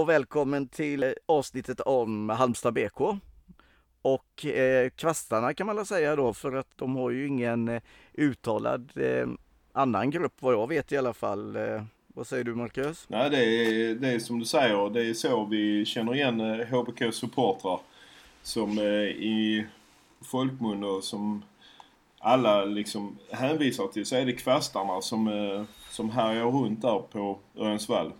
och välkommen till eh, avsnittet om Halmstad BK. Och eh, kvastarna kan man väl säga då för att de har ju ingen eh, uttalad eh, annan grupp vad jag vet i alla fall. Eh, vad säger du Marcus? Nej, det är, det är som du säger. Det är så vi känner igen eh, HBK supportrar. Som eh, i folkmun och som alla liksom hänvisar till så är det kvastarna som, eh, som härjar runt där på Örjansvall.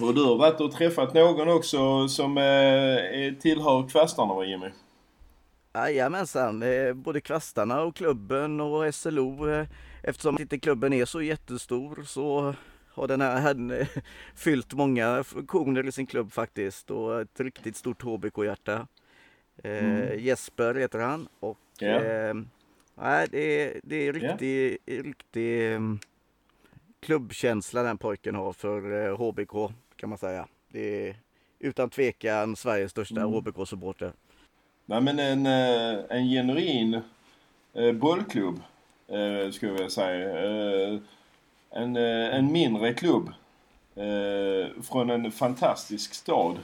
Och du har varit och träffat någon också som eh, tillhör kvastarna va Jimmy? Jajamensan, eh, både kvastarna och klubben och SLO. Eh, eftersom inte klubben är så jättestor så har den här herrn fyllt många funktioner i sin klubb faktiskt och ett riktigt stort HBK-hjärta. Mm. Jesper heter han och yeah. eh, det, är, det är riktig, yeah. riktig mm, klubbkänsla den pojken har för HBK kan man säga. Det är utan tvekan Sveriges största mm. HBK-supporter. Nej men en, eh, en genuin eh, bollklubb eh, skulle jag vilja säga. En, en mindre klubb från en fantastisk stad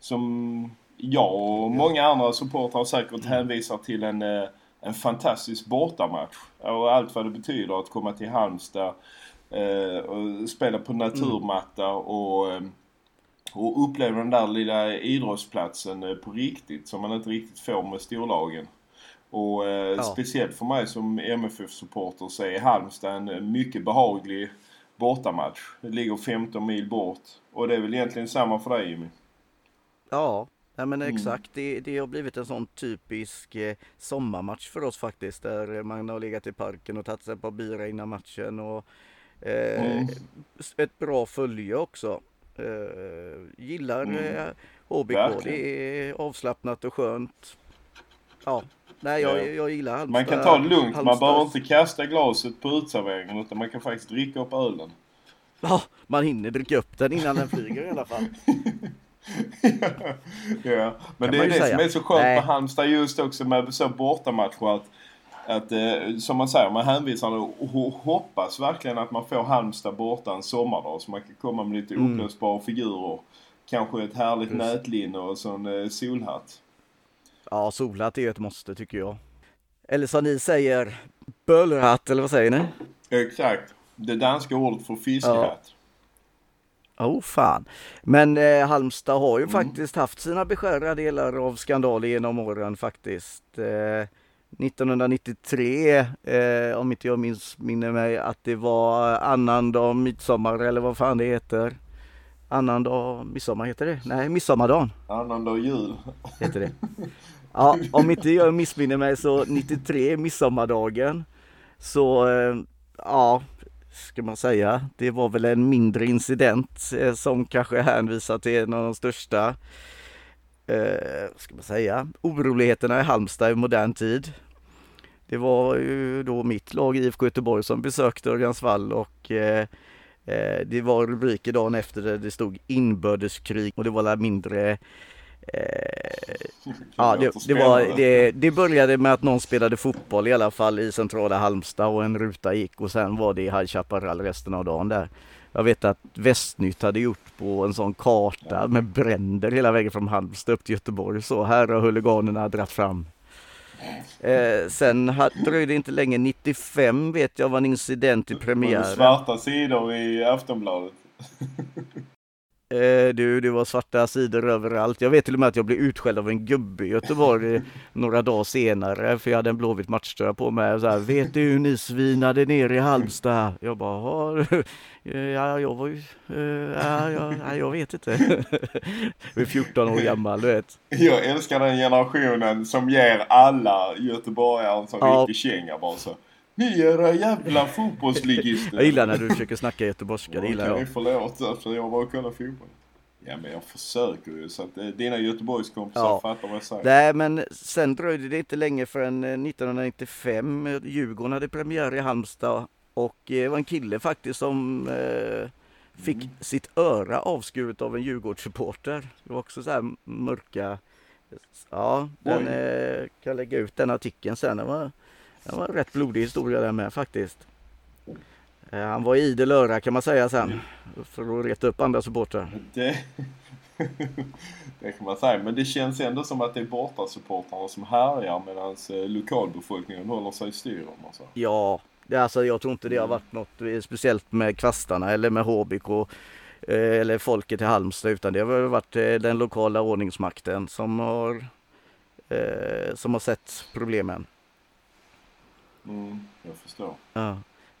som jag och många andra supportrar säkert mm. hänvisar till en, en fantastisk bortamatch. Och allt vad det betyder att komma till Halmstad och spela på naturmatta och och uppleva den där lilla idrottsplatsen eh, på riktigt som man inte riktigt får med storlagen. Och eh, ja. speciellt för mig som MFF-supporter så är Halmstad en eh, mycket behaglig bortamatch. Det ligger 15 mil bort. Och det är väl egentligen samma för dig Jimmy? Ja, Ja men mm. exakt, det, det, har blivit en sån typisk eh, sommarmatch för oss faktiskt. Där man har legat i parken och tagit sig på bira innan matchen. Och, eh, mm. Ett bra följe också. Uh, gillar mm. uh, eh, HBK. Verkligen. Det är avslappnat och skönt. Ja, nej jag, ja. jag gillar Halmstad. Man kan ta det lugnt. Halmstad. Man behöver inte kasta glaset på utserveringen utan man kan faktiskt dricka upp ölen. Ja, man hinner dricka upp den innan den flyger i alla fall. ja, men kan det är det säga. som är så skönt med Halmstad just också med så bortamatcher att att, eh, som man säger, man hänvisar och hoppas verkligen att man får Halmstad borta en sommardag så man kan komma med lite mm. upplösbara figurer. Kanske ett härligt Just. nätlinne och så en eh, solhatt. Ja, solhatt är ett måste tycker jag. Eller som ni säger, bölhatt eller vad säger ni? Exakt. Det danska ordet för fiskehatt. Ja. Oh fan. Men eh, Halmstad har ju mm. faktiskt haft sina beskärda delar av skandaler genom åren faktiskt. Eh, 1993, eh, om inte jag minns minner mig, att det var annandag midsommar eller vad fan det heter. Annandag midsommar heter det? Nej, midsommardagen. Annandag jul. Heter det. Ja, om inte jag missminner mig så 93, midsommardagen. Så, eh, ja, ska man säga, det var väl en mindre incident eh, som kanske hänvisar till en av de största eh, ska man säga, oroligheterna i Halmstad i modern tid. Det var ju då mitt lag IFK Göteborg som besökte Örjansvall och eh, eh, det var rubriker dagen efter där det stod inbördeskrig och det var mindre Eh, ja, det, det, var, det, det, började med att någon spelade fotboll i alla fall i centrala Halmstad och en ruta gick och sen var det i High Chaparral resten av dagen där. Jag vet att Västnytt hade gjort på en sån karta med bränder hela vägen från Halmstad upp till Göteborg. Så här har huliganerna dratt fram. Eh, sen dröjde det inte länge, 95 vet jag var en incident i premiären. Svarta sidor i Aftonbladet. Eh, du, det var svarta sidor överallt. Jag vet till och med att jag blev utskälld av en gubbe i Göteborg några dagar senare för jag hade en Blåvitt matchtröja på mig. Så här, vet du hur ni svinade ner i Halmstad? Jag bara, ja, jag var ju, eh, ja, ja, jag vet inte. jag är 14 år gammal, du vet. Jag älskar den generationen som ger alla göteborgare en sån ja. riktig känga bara så. Ni era jävla fotbollsligister. Jag gillar när du försöker snacka göteborgska, det gillar jag. Kan förlåta för jag bara kollar fotboll. Ja men jag försöker ju så att eh, dina Göteborgskompisar ja. fattar vad jag säger. Nej men sen dröjde det inte länge förrän 1995 eh, Djurgården hade premiär i Halmstad och eh, det var en kille faktiskt som eh, fick mm. sitt öra avskuret av en Djurgårdssupporter. Det var också så här mörka Ja, den eh, kan lägga ut den artikeln sen. Det var, det var en rätt blodig historia där med faktiskt. Eh, han var i idel öra kan man säga sen. För att reta upp andra supportrar. Det, det kan man säga. Men det känns ändå som att det är bortasupportrarna som härjar medan eh, lokalbefolkningen håller sig i styr. Alltså. Ja, det, alltså, jag tror inte det har varit något eh, speciellt med kvastarna eller med HBK eller folket i Halmstad utan det har varit den lokala ordningsmakten som har, som har sett problemen. Mm, jag förstår. Ja.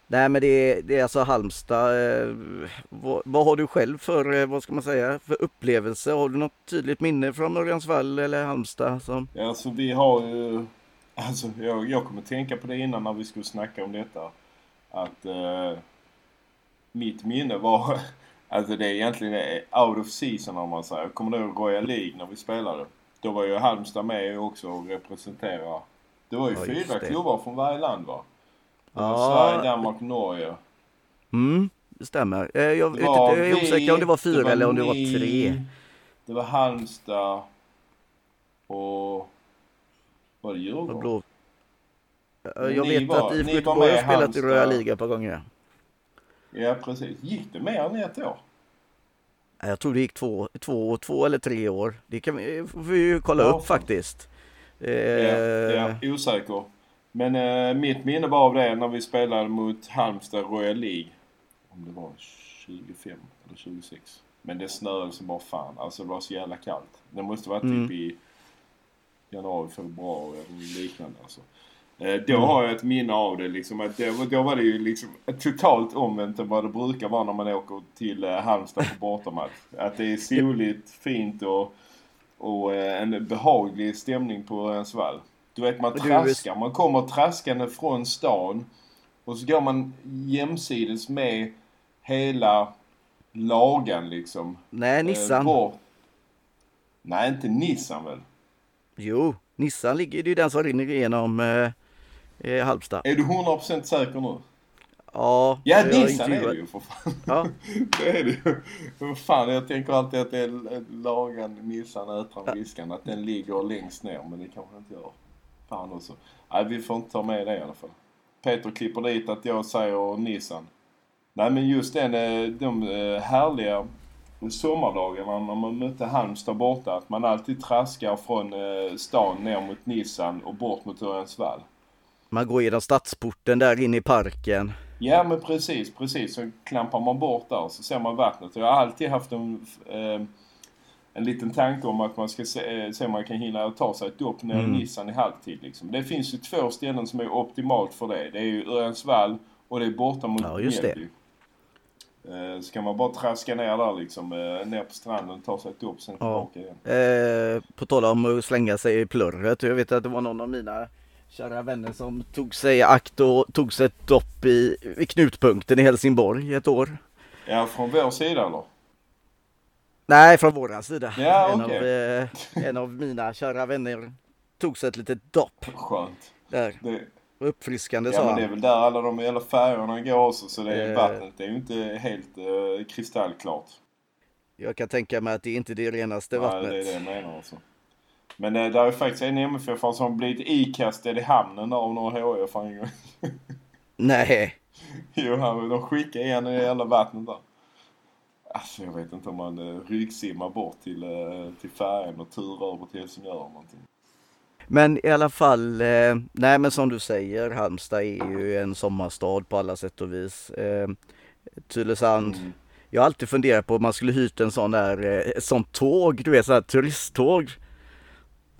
Nej men det är, det är alltså Halmstad. Eh, vad, vad, har du själv för, eh, vad ska man säga, för upplevelse? Har du något tydligt minne från Örjansvall eller Halmstad? Som... Ja, alltså vi har ju, alltså jag, jag kommer tänka på det innan när vi skulle snacka om detta. Att eh, mitt minne var, alltså det är egentligen out of season om man säger. Kommer ihåg Royal League när vi spelade. Då var ju Halmstad med också och representerade. Det var ju ja, fyra klubbar från varje land va? Ja. Sverige, Danmark, Norge. Mm, det stämmer. Eh, jag, det jag är osäker om det var fyra det var eller om det var tre. Det var Halmstad och... Var det Djurgården? Blå... Jag vet var, att IFK Göteborg har spelat i Röda Liga ett par gånger. Ja, precis. Gick det mer än ett år? Jag tror det gick två, två, två eller tre år. Det kan vi, får vi ju kolla ja, upp faktiskt. Ja, ja, osäker. Men eh, mitt minne var av det när vi spelade mot Halmstad Royal League. Om det var 25 eller 26. Men det snöade som bara fan. Alltså det var så jävla kallt. Det måste varit typ mm. typ i januari, februari eller liknande alltså. Eh, då mm. har jag ett minne av det liksom att det, då var det ju liksom totalt omvänt än vad det brukar vara när man åker till eh, Halmstad på bortamatch. Att det är soligt, fint och, och eh, en behaglig stämning på ens vall. Du vet man traskar. Man kommer traskande från stan. Och så går man jämsides med hela lagan liksom. Nej, eh, Nissan. Eh, Nej, inte Nissan väl? Jo, Nissan ligger det är den som rinner igenom eh, eh, Halmstad. Är du 100% säker nu? Ja. Ja, Nissan är det ju för fan. Ja. det är det ju. Fan, jag tänker alltid att det är lagan, Nissan, Ätran, Viskan. Att den ligger längst ner, men det kanske inte gör. Fan också. Nej, vi får inte ta med det i alla fall. Peter klipper dit att jag säger Nissan. Nej, men just den, eh, de eh, härliga sommardagarna när man mötte Halmstad borta. Att man alltid traskar från eh, stan ner mot Nissan och bort mot Örjansvall. Man går genom stadsporten där inne i parken. Ja men precis, precis. Så klampar man bort där så ser man vattnet. Jag har alltid haft en eh, en liten tanke om att man ska se, eh, se om man kan hinna ta sig ett dopp ner mm. i Nissan i halvtid. Liksom. Det finns ju två ställen som är optimalt för det. Det är ju Örjansvall och det är borta mot ja, just. Eh, så kan man bara traska ner där liksom, eh, ner på stranden, ta sig ett dopp, sen ja. tillbaka igen. Eh, på tal om att slänga sig i plurret. Jag vet att det var någon av mina kära vänner som tog sig akt och tog sig ett dopp i, i knutpunkten i Helsingborg ett år. Ja, från vår sida eller? Nej, från våran sida. Ja, en, okay. av, eh, en av mina kära vänner tog sig ett litet dopp. Skönt. Där. Det... Uppfriskande ja, sa men det är väl där alla de hela färgerna går också så det är eh... vattnet det är ju inte helt eh, kristallklart. Jag kan tänka mig att det är inte det renaste vattnet. Nej, det är det jag menar alltså. Men eh, där är faktiskt en MFF som blivit ikastad i hamnen av några HIF en gång. Nej. jo, de skickade en i hela vattnet där. Alltså jag vet inte om man eh, ryggsimmar bort till, eh, till färjan och turar över till Helsingör eller någonting. Men i alla fall, eh, nej men som du säger, Halmstad är ju en sommarstad på alla sätt och vis. Eh, Tylösand, mm. jag har alltid funderat på om man skulle hyrt en sån där, ett sånt tåg, du vet sån här turisttåg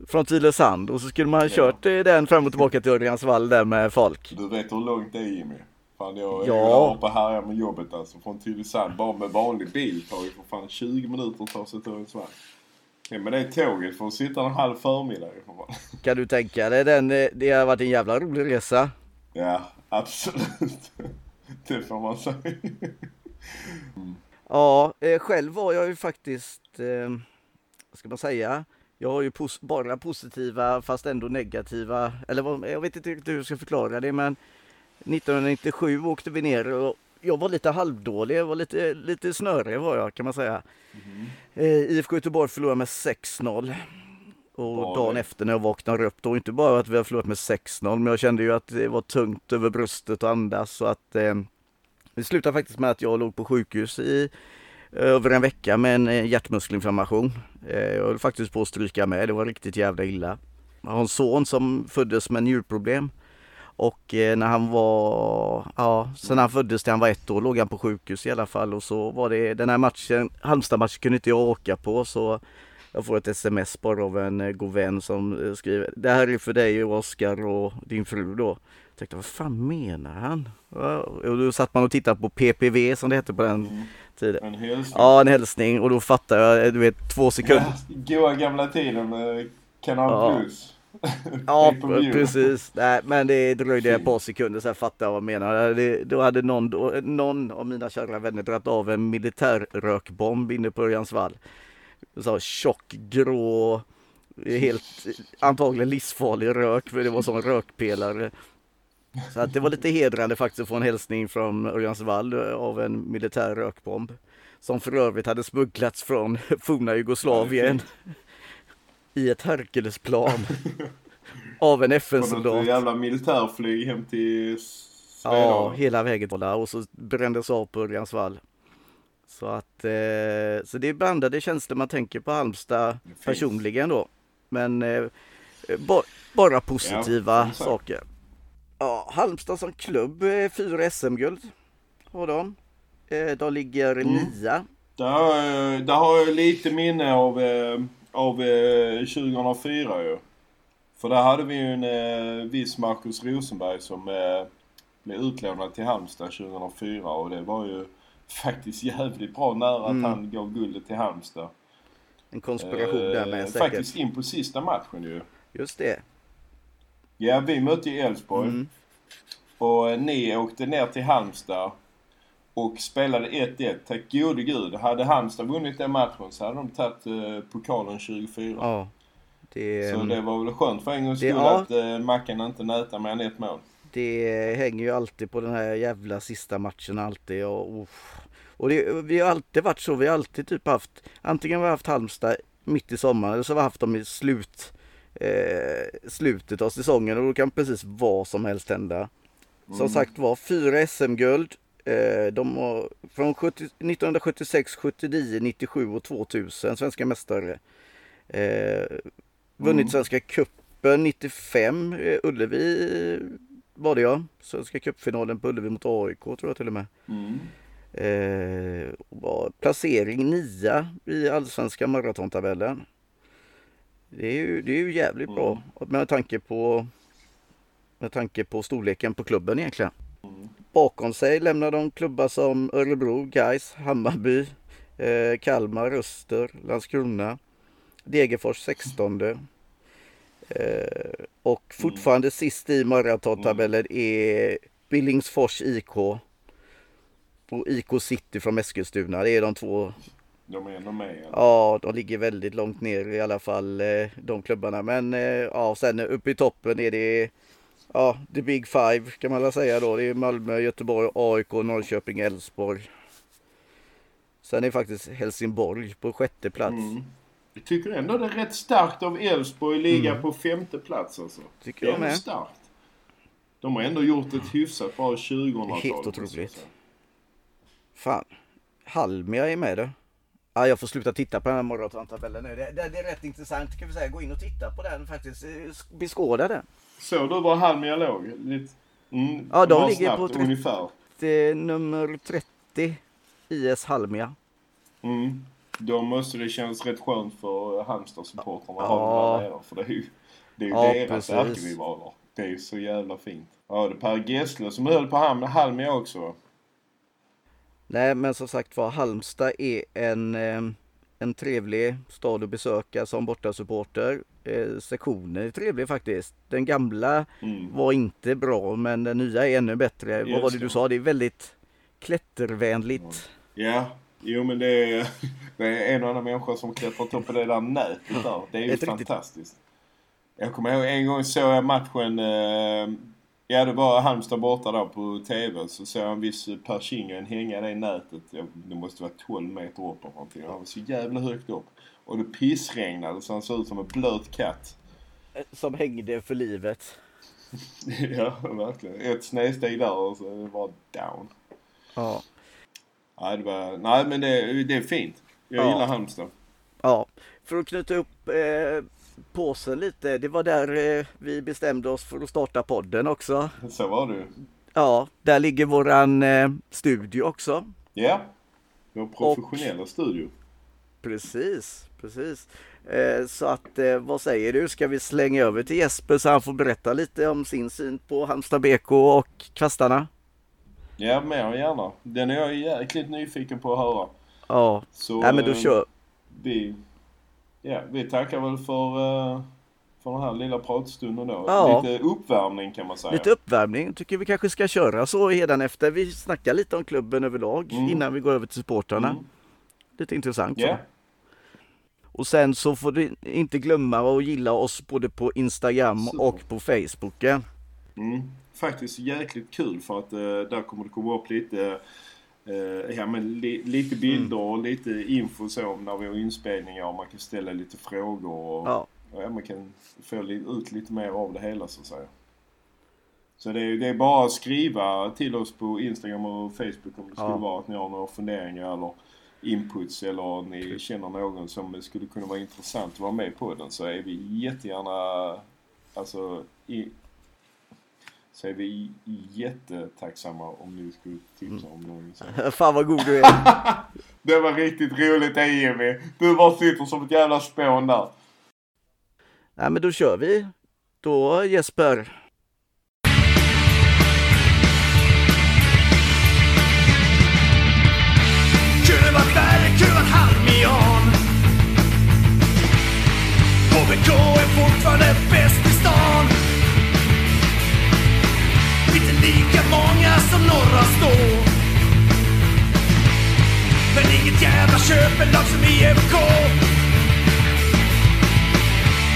från Tylösand och så skulle man ha kört ja. den fram och tillbaka till Örjansvall där med folk. Du vet hur långt det är Jimmy? Fan jag, ja. uppe här med jobbet alltså. Från Tylösand. Bara med vanlig bil tar ju för fan 20 minuter att ta sig till Öresund. Ja, men det är tåget för att sitta en halv förmiddag Kan du tänka dig den? Eh, det har varit en jävla rolig resa. Ja, absolut. Det får man säga. Mm. Ja, eh, själv var jag ju faktiskt, eh, vad ska man säga? Jag har ju pos bara positiva fast ändå negativa, eller jag vet inte riktigt hur jag ska förklara det men 1997 åkte vi ner och jag var lite halvdålig, jag var lite, lite snörig var jag kan man säga. Mm. Eh, IFK Göteborg förlorade med 6-0. Och Bra, dagen efter när jag vaknade upp, då inte bara att vi har förlorat med 6-0, men jag kände ju att det var tungt över bröstet och andas och att eh, Det slutade faktiskt med att jag låg på sjukhus i Eh, över en vecka med en eh, hjärtmuskelinflammation. Eh, jag höll faktiskt på att stryka med, det var riktigt jävla illa. Jag har en son som föddes med njurproblem. Och när han var, ja, sen han föddes till han var ett år låg han på sjukhus i alla fall och så var det den här matchen, Halmstad-matchen kunde inte jag åka på så jag får ett sms bara av en god vän som skriver Det här är för dig och Oskar och din fru då. Jag tänkte vad fan menar han? Och då satt man och tittade på PPV som det hette på den mm tiden. En hälsning. Ja, en hälsning och då fattar jag, du vet, två sekunder. Goa gamla tiden med Kanal ja. Plus. ja, precis. Nej, men det dröjde ett par sekunder så jag fattade vad jag menade. Det, då hade någon, då, någon av mina kära vänner dragit av en militärrökbomb inne på Örjansvall. Så tjock, grå, helt antagligen livsfarlig rök för det var som rökpelare. Så att det var lite hedrande faktiskt att få en hälsning från Örjansvall av en militär rökbomb. Som för övrigt hade smugglats från forna Jugoslavien i ett Herkulesplan av en FN-soldat. Ett jävla militärflyg hem till Svedala. Ja, hela vägen. Och så brändes av på Örjansvall. Så att, eh, så det är blandade känslor man tänker på Halmstad personligen då. Men eh, bara positiva ja, saker. Ja, Halmstad som klubb, eh, fyra SM-guld har de. Eh, de ligger mm. nia. Där, där har jag lite minne av, eh, av 2004 ju. För där hade vi ju en viss Marcus Rosenberg som blev utlånad till Halmstad 2004 och det var ju faktiskt jävligt bra nära mm. att han gav guldet till Halmstad. En konspiration där med säkert. Faktiskt in på sista matchen ju. Just det. Ja, vi mötte ju Elfsborg. Mm. Och ni åkte ner till Halmstad och spelade 1-1. Tack gode gud. Hade Halmstad vunnit den matchen så hade de tagit eh, pokalen 24. Ja. Det, så det var väl skönt för en gångs skull ja. att eh, Mackan inte nätar mer än ett mål. Det hänger ju alltid på den här jävla sista matchen alltid. Och, och, och det, vi har alltid varit så. Vi har alltid typ haft, antingen har vi haft Halmstad mitt i sommaren eller så har vi haft dem i slut eh, slutet av säsongen och då kan precis vad som helst hända. Som mm. sagt var, fyra SM-guld. Eh, de har från 70, 1976, 79, 97 och 2000 svenska mästare. Eh, vunnit mm. Svenska cupen 95, eh, Ullevi var det ja. Svenska cupfinalen på Ullevi mot AIK tror jag till och med. Mm. Eh, placering nia i allsvenska maratontabellen. Det är ju, det är ju jävligt mm. bra med tanke på med tanke på storleken på klubben egentligen. Mm. Bakom sig lämnar de klubbar som Örebro, Gais, Hammarby, eh, Kalmar, Öster, Landskrona, Degerfors 16. Eh, och mm. fortfarande mm. sist i maratontabellen är Billingsfors IK och IK City från Eskilstuna. Det är de två de är ändå med? Ja, de ligger väldigt långt ner i alla fall eh, de klubbarna. Men eh, ja, sen uppe i toppen är det ja, the big five kan man väl säga då. Det är Malmö, Göteborg, AIK, Norrköping, Elfsborg. Sen är faktiskt Helsingborg på sjätte plats. Mm. Jag tycker ändå det är rätt starkt av Elfsborg att ligga mm. på femte plats alltså. Tycker jag med. starkt. De har ändå gjort ett hyfsat bra 2000-tal. Helt otroligt. Fan. Halmia är med då. Ja, jag får sluta titta på den här maratontabellen nu. Det, det, det, är rätt intressant kan vi säga. Gå in och titta på den faktiskt. Beskåda den. Såg du var Halmia låg? Mm, ja, de ligger på 30, ungefär. nummer 30. IS Halmia. Mm. Då måste det kännas rätt skönt för Halmstad-supportrarna att ha dem För det är ju, det är ju ja, deras ärkerivaler. Det är ju så jävla fint. Ja, det är Per Gessle som höll på Halmia också. Nej, men som sagt var, Halmstad är en, eh, en trevlig stad att besöka som bortasupporter. Eh, sektionen är trevlig faktiskt. Den gamla mm. var inte bra, men den nya är ännu bättre. Just Vad var det du sa? Det är väldigt klättervänligt. Ja, jo men det är, det är en och annan människa som klättrat upp på det där nätet där. Det är ju fantastiskt. Riktigt... Jag kommer ihåg en gång såg jag matchen eh, Ja, det var Halmstad borta där på TV. Så såg jag en viss Per Kindgren hänga det i nätet. Det måste vara 12 meter upp eller någonting. Han var så jävla högt upp. Och det pissregnade så han såg ut som en blöt katt. Som hängde för livet. ja, verkligen. Ett snedsteg där och så var down. Ja. Nej, det var, nej men det, det är fint. Jag Ja. gillar Halmstad. Ja, för att knyta upp eh, påsen lite. Det var där eh, vi bestämde oss för att starta podden också. Så var det. Ja, där ligger våran eh, studio också. Ja. Vår professionella studio. Precis, precis. Eh, så att vad säger du? Ska vi slänga över till Jesper så han får berätta lite om sin syn på Halmstad BK och kvastarna? Ja, mer än gärna. Den är jag jäkligt nyfiken på att höra. Ja, Så, Nej, men då kör. Vi, ja, vi tackar väl för, eh, för den här lilla pratstunden då. Ja. Lite uppvärmning kan man säga. Lite uppvärmning tycker vi kanske ska köra så efter. Vi snackar lite om klubben överlag Mm. innan vi går över till supportrarna. Mm. Lite intressant. Så. Och sen så får du inte glömma att gilla oss både på Instagram Super. och på Facebooken. mm. Faktiskt jäkligt kul för att eh, där kommer det komma upp lite eh, ja, men li, lite bilder och lite info så om när vi har inspelningar och man kan ställa lite frågor och Ja, ja, man kan få ut lite mer av det hela så att säga. Så det är, det är bara att skriva till oss på Instagram och Facebook om det skulle vara att ni har några funderingar eller inputs eller ni känner någon som skulle kunna vara intressant att vara med på den så är vi jättegärna alltså i, så är vi jättetacksamma om ni skulle tipsa om någon. Fan vad god du är. Det var riktigt roligt det Jimmy. Du bara sitter som ett jävla spån där. Nej men då kör vi. Då Jesper. Kunde varit värre, kunde varit halvmian HBK är fortfarande bäst lika många som norra stå Men inget jävla köpelag som IFK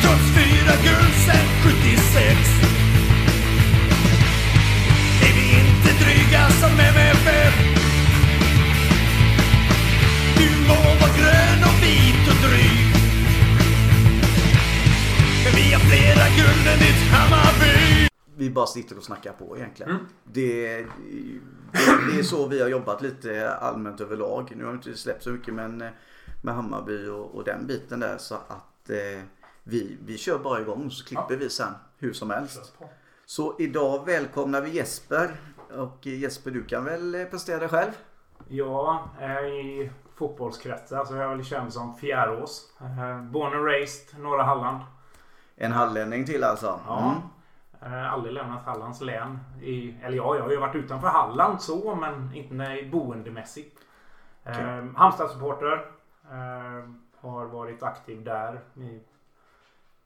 Trots fyra guld sen 76 Är vi inte dryga som MFF du må vara grön och vit och dryg? Men vi har flera guld än ditt Hammarby vi bara sitter och snackar på egentligen. Mm. Det, det, det är så vi har jobbat lite allmänt överlag. Nu har vi inte släppt så mycket men med Hammarby och, och den biten där så att eh, vi, vi kör bara igång så klipper vi sen hur som helst. Så idag välkomnar vi Jesper. Och Jesper du kan väl eh, prestera dig själv? Ja, eh, i fotbollskretsar så är jag väl känd som Fjärås. Eh, Born and raised, norra Halland. En hallänning till alltså. Ja. Eh, Aldrig lämnat Hallands län. I, eller ja, jag har ju varit utanför Halland så, men inte när- boendemässigt. Eh, Halmstad-supporter. Eh, har varit aktiv där i,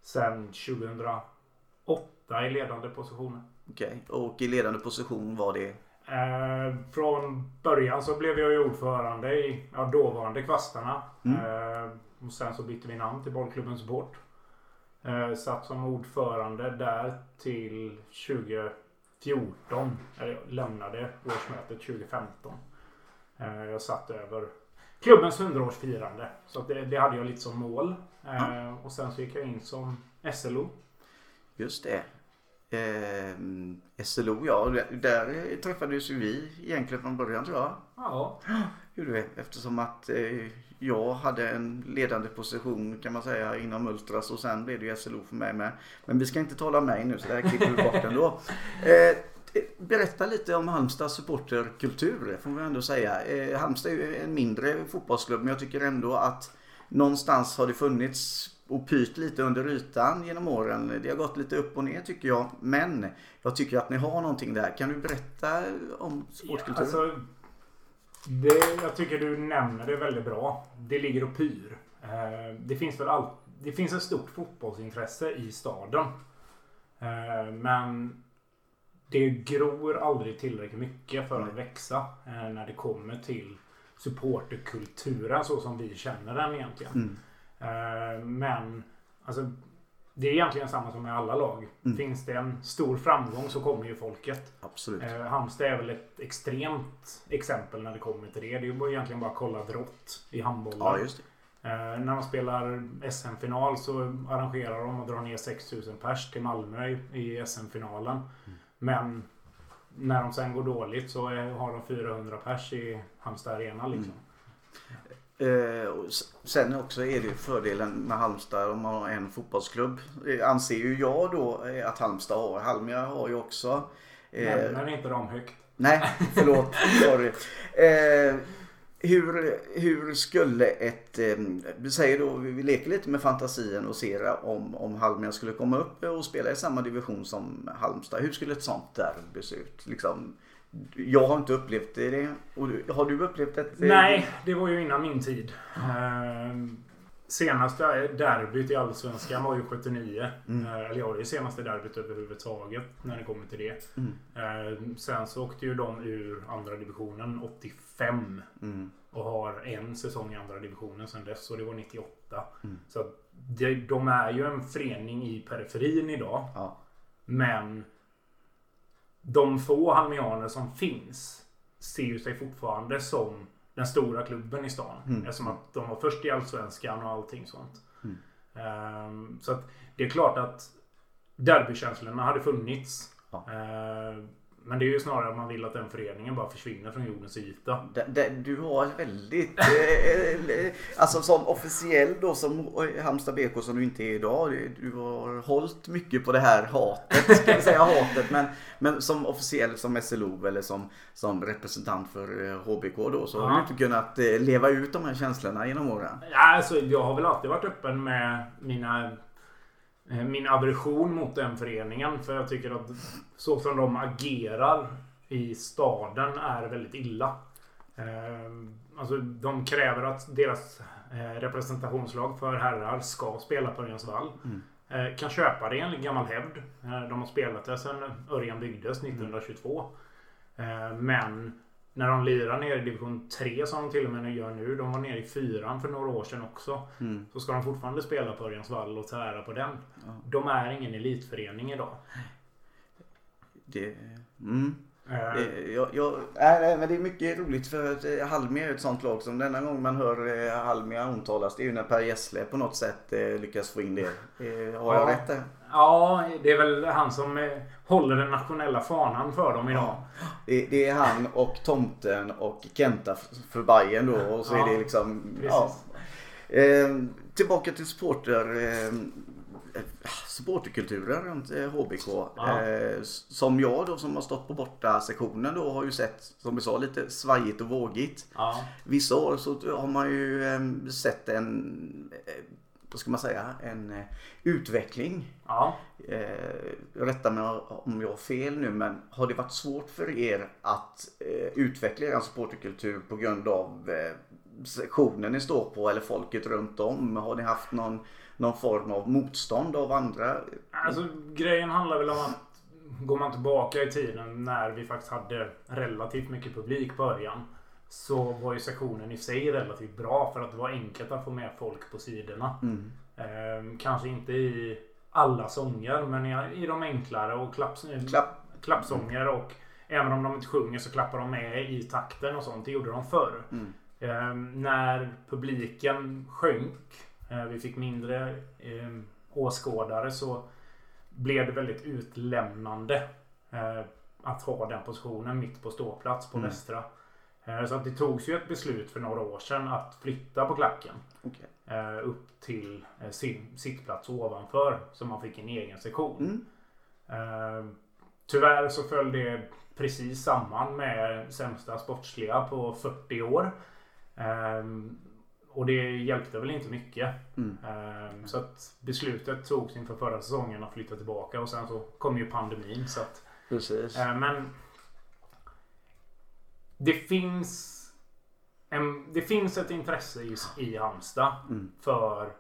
sen 2008 i ledande positioner. Okej. Och i ledande position var det? Eh, från början så blev jag ju ordförande i ja, dåvarande Kvastarna. Eh, och sen så bytte vi namn till Bollklubben Support. Eh, satt som ordförande där till 2014. Eller jag lämnade årsmötet 2015. Eh, jag satt över klubbens 100-årsfirande. Så att det, det hade jag lite som mål. Eh, och sen så gick jag in som SLO. Just det. Eh, SLO ja, där- där träffades ju vi egentligen från början tror jag. Ja, Gjorde vi. Eftersom att eh, jag hade en ledande position kan man säga inom Ultras och sen blev det ju SLO för mig med. Men vi ska inte tala om mig nu så det här klipper vi bort ändå. Eh, berätta lite om Halmstads supporterkultur får vi ändå säga. Eh, Halmstad är ju en mindre fotbollsklubb men jag tycker ändå att någonstans har det funnits och pyrt lite under ytan genom åren. Det har gått lite upp och ner tycker jag. Men jag tycker att ni har någonting där. Kan du berätta om supportkulturen? Alltså, det, jag tycker du nämner det väldigt bra. Det ligger och pyr. Eh, det, finns väl all, det finns ett stort fotbollsintresse i staden. Eh, men det gror aldrig tillräckligt mycket för att växa eh, när det kommer till supporterkulturen så som vi känner den egentligen. Eh, men alltså, det är egentligen samma som med alla lag. Finns det en stor framgång så kommer ju folket. Absolut. Eh, Halmstad är väl ett extremt exempel när det kommer till det. Det är ju bara- egentligen bara att kolla drott i handbollen. Ja, just. Eh, när de spelar SM-final så arrangerar de och drar ner 6000 pers till Malmö i, SM-finalen. Men när de sen går dåligt så är, har de 400 pers i Halmstad Arena liksom. Eh, sen också är det fördelen med Halmstad om man har en fotbollsklubb. Eh, anser ju jag då eh, att Halmstad har. Halmia har ju också. Eh, Nämner inte dem högt. Nej, förlåt. Sorry. Eh, hur, hur skulle ett, vi säger då, vi vi leker lite med fantasien och ser om, om Halmia skulle komma upp och spela i samma division som Halmstad. Hur skulle ett sånt derby se ut? Liksom, jag har inte upplevt det. Och har du upplevt eh, Nej, det var ju innan min tid. Ehm, senaste derbyt i Allsvenskan var ju 79. Mm. Eh, eller ja, det senaste derbyt överhuvudtaget när det kommer till det. Mm. Ehm, sen så åkte ju de ur andra divisionen 85. Mm. Och har en säsong i andra divisionen sen dess. Och det var 98. Mm. Så det, de är ju en förening i periferin idag. Ja. Men de få halmianer som finns ser ju sig fortfarande som den stora klubben i stan. Mm. Eftersom att de var först i Allsvenskan och allting sånt. Mm. Ehm, så att det är klart att derbykänslorna hade funnits. Ja. Ehm, men det är ju snarare att man vill att den föreningen bara försvinner från jordens yta. Det, det, du har väldigt, eh, eh, alltså som officiell då som Halmstad BK som du inte är idag. Du har hållit mycket på det här hatet, ska vi säga hatet. Men, men som officiell som SLO eller som, som representant för eh, HBK då så har Ja. du inte kunnat eh, leva ut de här känslorna genom åren. Ja, alltså, jag har väl alltid varit öppen med mina, eh, min aversion mot den föreningen. För jag tycker att så som de agerar i staden är väldigt illa. Eh, Alltså, de kräver att deras eh, representationslag för herrar ska spela på Örjansvall. Eh, Kan köpa det enligt gammal hävd. Eh, De har spelat det sedan Örjan byggdes 1922. Eh, Men när de lirar nere i division 3 som de till och med gör nu. De var nere i fyran för några år sedan också. Mm. Så ska de fortfarande spela på Örjansvall och tära på den. Ja. De är ingen elitförening idag. Det, mm. Det, jag, jag, nej, men det är mycket roligt för att eh, Halmia är ett sånt lag som denna gång man hör eh, Halmia omtalas det är ju när Per Gessle på något sätt lyckas få in det. Har jag Ja. rätt där? Ja, det är väl han som eh, håller den nationella fanan för dem idag. Det, det är han och Tomten och Kenta för Bayern då och så Ja, är det liksom... Ja. Eh, tillbaka till supporter... Eh, supporterkulturen runt eh, HBK. Ja. Eh, som jag då som har stått på borta sektionen då har ju sett som vi sa lite svajigt och vågigt. Ja. Vissa år så har man ju eh, sett en, eh, vad ska man säga, en eh, utveckling. Ja. Eh, rätta mig om jag har fel nu men har det varit svårt för er att eh, utveckla er supporterkultur på grund av sektionen ni står på eller folket runt om? Har ni haft någon, någon form av motstånd av andra? Alltså grejen handlar väl om att går man tillbaka i tiden när vi faktiskt hade relativt mycket publik på början. Så var ju sektionen i sig relativt bra för att det var enkelt att få med folk på sidorna. Mm. Eh, kanske inte i alla sånger men i, i de enklare och klapps, Klapp. klappsånger och även om de inte sjunger så klappar de med i takten och sånt. Det gjorde de förr. Mm. Eh, när publiken sjönk, eh, vi fick mindre eh, åskådare så blev det väldigt utlämnande eh, att ha den positionen mitt på ståplats på Mm. Västra. Eh, så att det togs ju ett beslut för några år sedan att flytta på klacken Okej. eh, upp till eh, sin sittplats ovanför så man fick en egen sektion. Mm. Tyvärr så föll det precis samman med sämsta sportsliga på 40 år. Och det hjälpte väl inte mycket. Mm. Så att beslutet togs inför förra säsongen att flytta tillbaka och sen så kom ju pandemin. Så att, Precis. men det finns en, det finns ett intresse i, i Halmstad Mm. för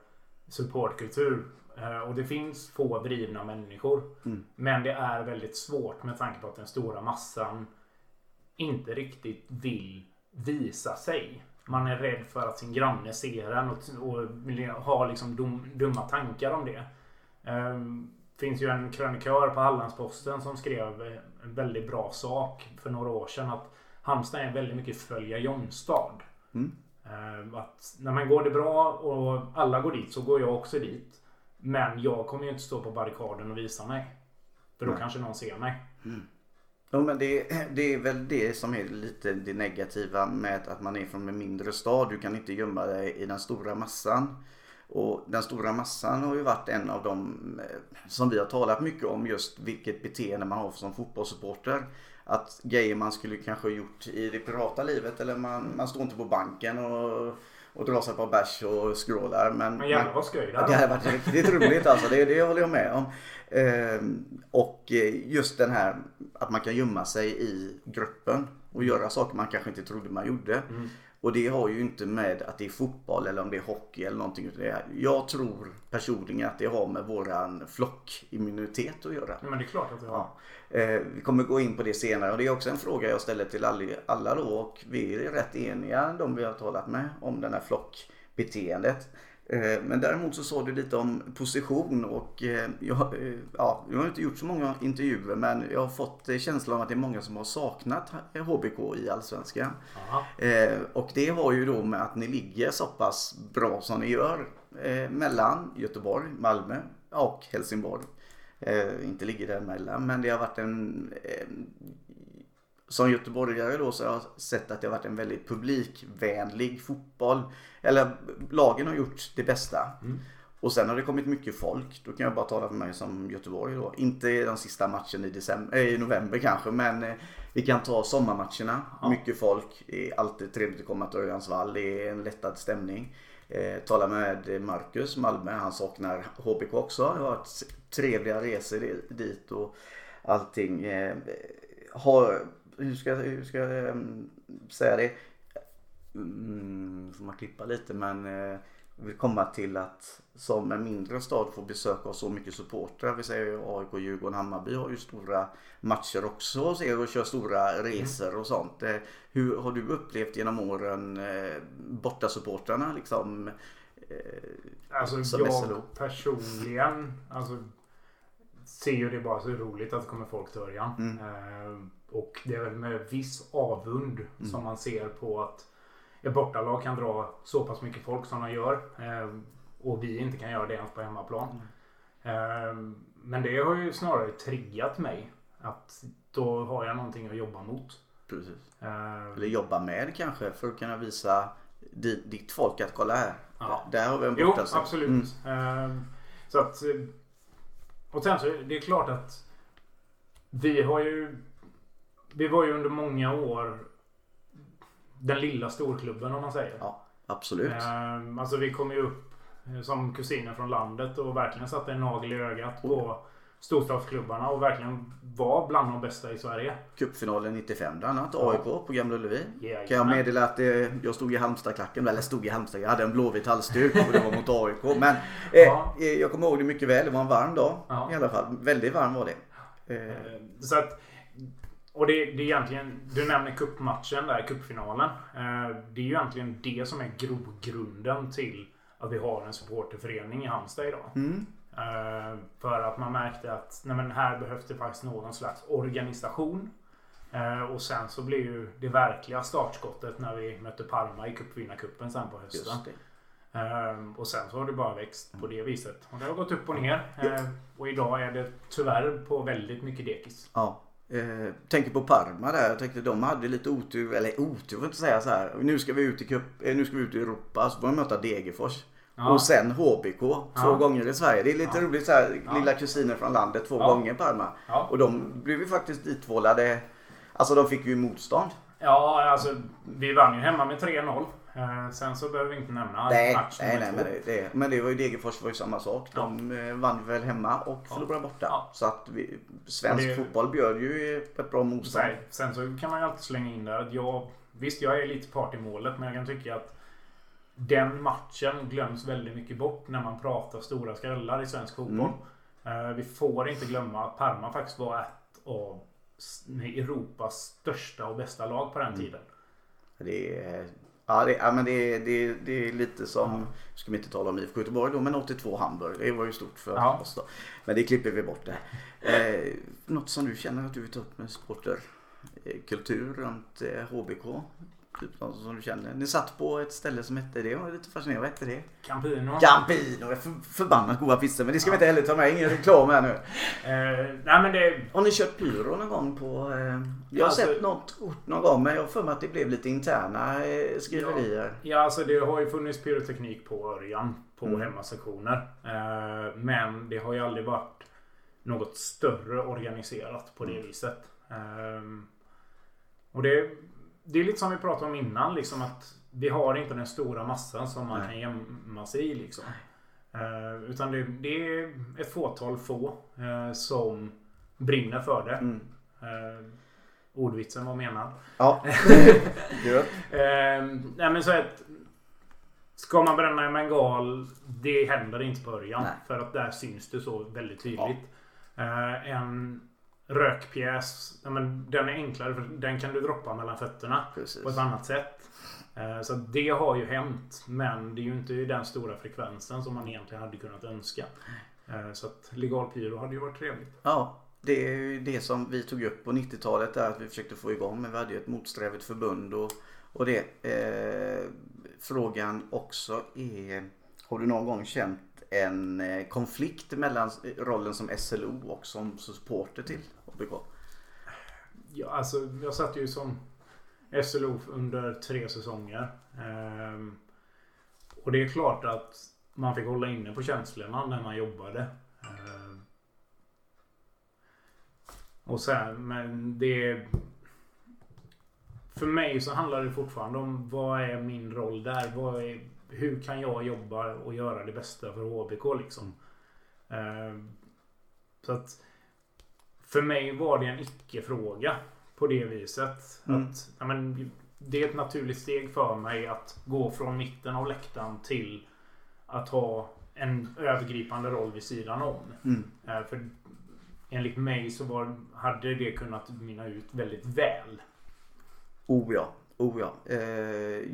supportkultur. Eh, Och det finns få drivna människor. Mm. Men det är väldigt svårt med tanke på att den stora massan inte riktigt vill visa sig. Man är rädd för att sin granne ser en och, och vill ha liksom dum, dumma tankar om det. Um, finns ju en krönikör på Hallandsposten som skrev en väldigt bra sak för några år sedan. Att Halmstad är väldigt mycket följa John-stad. Mm. Eh, Att när man går det bra och alla går dit så går jag också dit. Men jag kommer ju inte stå på barrikaden och visa mig. För då Nej. kanske någon ser mig. Jo, men det, det är väl det som är lite det negativa med att man är från en mindre stad. Du kan inte gömma dig i den stora massan. Och den stora massan har ju varit en av de eh, som vi har talat mycket om just vilket beteende man har som fotbollssupporter. Att grejer man skulle kanske ha gjort i det privata livet eller man, man står inte på banken och, och drar sig på bärs och scrollar. Men, Men jävlar vad skoj det Ja, hade varit. varit riktigt roligt alltså. Det, det håller jag med om. Ehm, och eh, just den här att man kan gömma sig i gruppen och göra saker man kanske inte trodde man gjorde. Mm. Och det har ju inte med att det är fotboll eller om det är hockey eller någonting. Jag tror personligen att det har med våran flockimmunitet att göra. Men det är klart att det har. Ja. Eh, vi kommer gå in på det senare och det är också en fråga jag ställer till alla, alla då och vi är rätt eniga de vi har talat med om den här flockbeteendet. Eh, men däremot så sa du lite om position och eh, jag, eh, ja, jag har inte gjort så många intervjuer men jag har fått känslan av att det är många som har saknat HBK i Allsvenskan. Och det har ju då med att ni ligger så pass bra som ni gör mellan Göteborg, Malmö och Helsingborg. Inte ligger däremellan men det har varit en som göteborgare då så har jag sett att det har varit en väldigt publikvänlig fotboll. Eller lagen har gjort det bästa. Och sen har det kommit mycket folk. Då kan jag bara tala för mig som Göteborg då. Inte den sista matchen i, december, eh, i november kanske men eh, vi kan ta sommarmatcherna. Mycket folk. Är alltid trevligt att komma till Örjansvall. Det är en lättad stämning. Eh, tala med Marcus Malmö. Han saknar HBK också. Det har varit trevliga resor di- dit och allting. Eh, har, hur ska, hur ska jag eh, säga det? Mm, får man klippa lite men eh, vill komma till att som en mindre stad få besök av så mycket supportrar. Vi säger AIK, Djurgården, Hammarby har ju stora matcher också hos er och kör stora resor och sånt. Eh, Hur har du upplevt genom åren eh, bortasupportrarna liksom? Eh, Alltså Som jag SLO. personligen alltså, ser ju det bara så roligt att det kommer folk till Örjan. Mm. Och det är väl med viss avund Mm. som man ser på att ett bortalag kan dra så pass mycket folk som de gör. Eh, och vi inte kan göra det ens på hemmaplan. Eh, men det har ju snarare triggat mig. Att då har jag någonting att jobba mot. precis. Eh, Eller jobba med kanske för att kunna visa di- ditt folk att kolla här. Ja. Där har vi en Jo, bortastad. absolut. Mm. Ehm, så att... eh, Och sen så är det klart att vi har ju... Vi var ju under många år den lilla storklubben om man säger. Ja, absolut. Ehm, alltså vi kom ju upp eh, som kusiner från landet och verkligen satte en nagel i ögat på storstadsklubbarna och verkligen var bland de bästa i Sverige. Cupfinalen 95 bland annat. Ja. AIK på Gamla Ullevi. Jajamän. Kan jag meddela att eh, jag stod i Halmstadklacken. Eller stod i Halmstad. Jag hade en blåvit halsduk och det var mot AIK. Men eh, Ja. eh, jag kommer ihåg det mycket väl. Det var en varm dag Ja. i alla fall. Väldigt varm var det. Eh, Eh, Så att, och det, det är egentligen, du nämner kuppmatchen där, kuppfinalen. Eh, Det är ju egentligen det som är grogrunden till att vi har en supporterförening i Halmstad idag. mm. Eh, För att man märkte att nej här behövs det faktiskt någon slags organisation. Eh, Och sen så blev ju det verkliga startskottet när vi mötte Parma i cupvinnarcupen sen på hösten. Och sen så har det bara växt på det viset. Och det har gått upp och ner. Och idag är det tyvärr på väldigt mycket dekis. Ja. Eh, tänker på Parma där. Jag tänkte de hade lite otur. Eller otur får jag inte säga så här. Nu ska vi ut i, cup, eh, nu ska vi ut i Europa. Så får de möta Degerfors. Ja. Och sen HBK två Ja. gånger i Sverige. Det är lite Ja. roligt så här. Lilla kusiner från landet två gånger Parma. Och de blev ju faktiskt ditvålade. Alltså de fick ju motstånd. Ja, alltså vi vann ju hemma med 3-0. Ehm, sen så behöver vi inte nämna Nej, match nej, nej men, det, det, men det var ju Degerfors var ju samma sak. De eh, vann väl hemma och Ja. förlorade borta. Ja. Så att vi, svensk det- fotboll bjöd ju ett bra motstånd. Nej, sen så kan man ju alltid slänga in där att jag... Visst, jag är lite part i målet, men jag kan tycka att den matchen glöms väldigt mycket bort när man pratar stora skrällar i svensk fotboll. Mm. Eh, Vi får inte glömma att Parma faktiskt var ett av Europas största och bästa lag på Mm. den tiden. Det är, ja, det, ja, men det, är- det, det är lite som, ska vi inte tala om IFK Göteborg då, men 82 Hamburg. Det var ju stort för Ja. oss då. Men det klipper vi bort det. Eh, något som du känner att du vill ta upp med sporter? Eh, kultur runt eh, HBK? Typ någon som du känner. Ni satt på ett ställe som hette det. Var lite fascinerad. Vad hette det? Campino. Campino. För, förbannat goda pizzor. Men det ska vi inte heller ta med. Ingen reklam här nu. Eh, nej men det... Har ni kört pyro någon gång på... Eh, jag har Alltså- sett något kort någon gång men jag har för mig att det blev lite interna eh, skriverier. Ja, alltså det har ju funnits pyroteknik på Örjan. På Mm. hemmasektioner. Men det har ju aldrig varit något större organiserat på det Mm. viset. Och det, det är lite som vi pratade om innan. Liksom att vi har inte den stora massan som man Nej. kan gömma sig i. Liksom. Eh, utan det, det är ett fåtal få eh, som brinner för det. Mm. Eh, ordvitsen var menad. Ja. Gött. Eh, nej men så att Ska man bränna en bengal Det händer inte på början. Nej. För att där syns det så väldigt tydligt. Eh, en rökpjäs. Ja, men den är enklare för den kan du droppa mellan fötterna. Precis. På ett annat sätt. Eh, så det har ju hänt. Men det är ju inte den stora frekvensen som man egentligen hade kunnat önska. Eh, så att legal pyro hade ju varit trevligt. Ja, det är ju det som vi tog upp på 90-talet där att vi försökte få igång men vi hade ju ett motsträvigt förbund och, och det. Eh, frågan också är Har du någon gång känt en eh, konflikt mellan rollen som SLO och som supporter till ABK? Ja, alltså, jag satt ju som SLO under tre säsonger. Ehm, och det är klart att man fick hålla inne på känslorna när man jobbade. Ehm, och sen, men det... För mig så handlar det fortfarande om vad är min roll där? Vad är, hur kan jag jobba och göra det bästa för HBK liksom? Ehm, så att för mig var det en icke-fråga på det viset. Mm. Att, ja, men, det är ett naturligt steg för mig att gå från mitten av läktaren till att ha en övergripande roll vid sidan om. Mm. Eh, För enligt mig så var, hade det kunnat mynna ut väldigt väl. Oh ja, oh ja. Eh,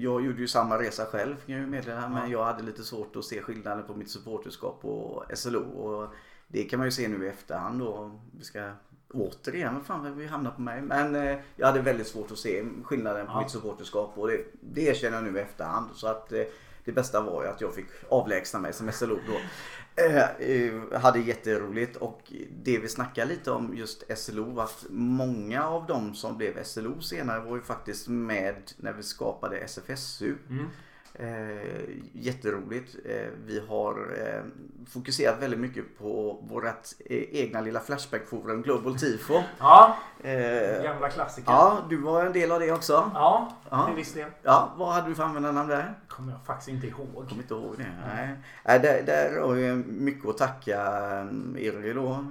jag gjorde ju samma resa själv kan jag ju meddela Ja. men jag hade lite svårt att se skillnaden på mitt supporterskap och SLO. Och det kan man ju se nu i efterhand då. Vi ska återigen, vad fan vi hamnar på mig. Men eh, jag hade väldigt svårt att se skillnaden på Ja. mitt supporterskap och det, det erkänner jag nu i efterhand. Så att eh, det bästa var ju att jag fick avlägsna mig som SLO då. Eh, eh, hade jätteroligt och det vi snackar lite om just SLO att många av dem som blev SLO senare var ju faktiskt med när vi skapade SFSU. Mm. Eh, jätteroligt. Eh, vi har eh, fokuserat väldigt mycket på vårt eh, egna lilla Flashback-forum Global Tifo. Ja, Eh, gamla klassiker. ja, du var en del av det också. Ja, Ja. till viss del. Ja, vad hade du för användarnamn där? Kommer jag faktiskt inte ihåg. Kommer inte ihåg det. Nej. Nej, där, där har vi mycket att tacka eh, er då.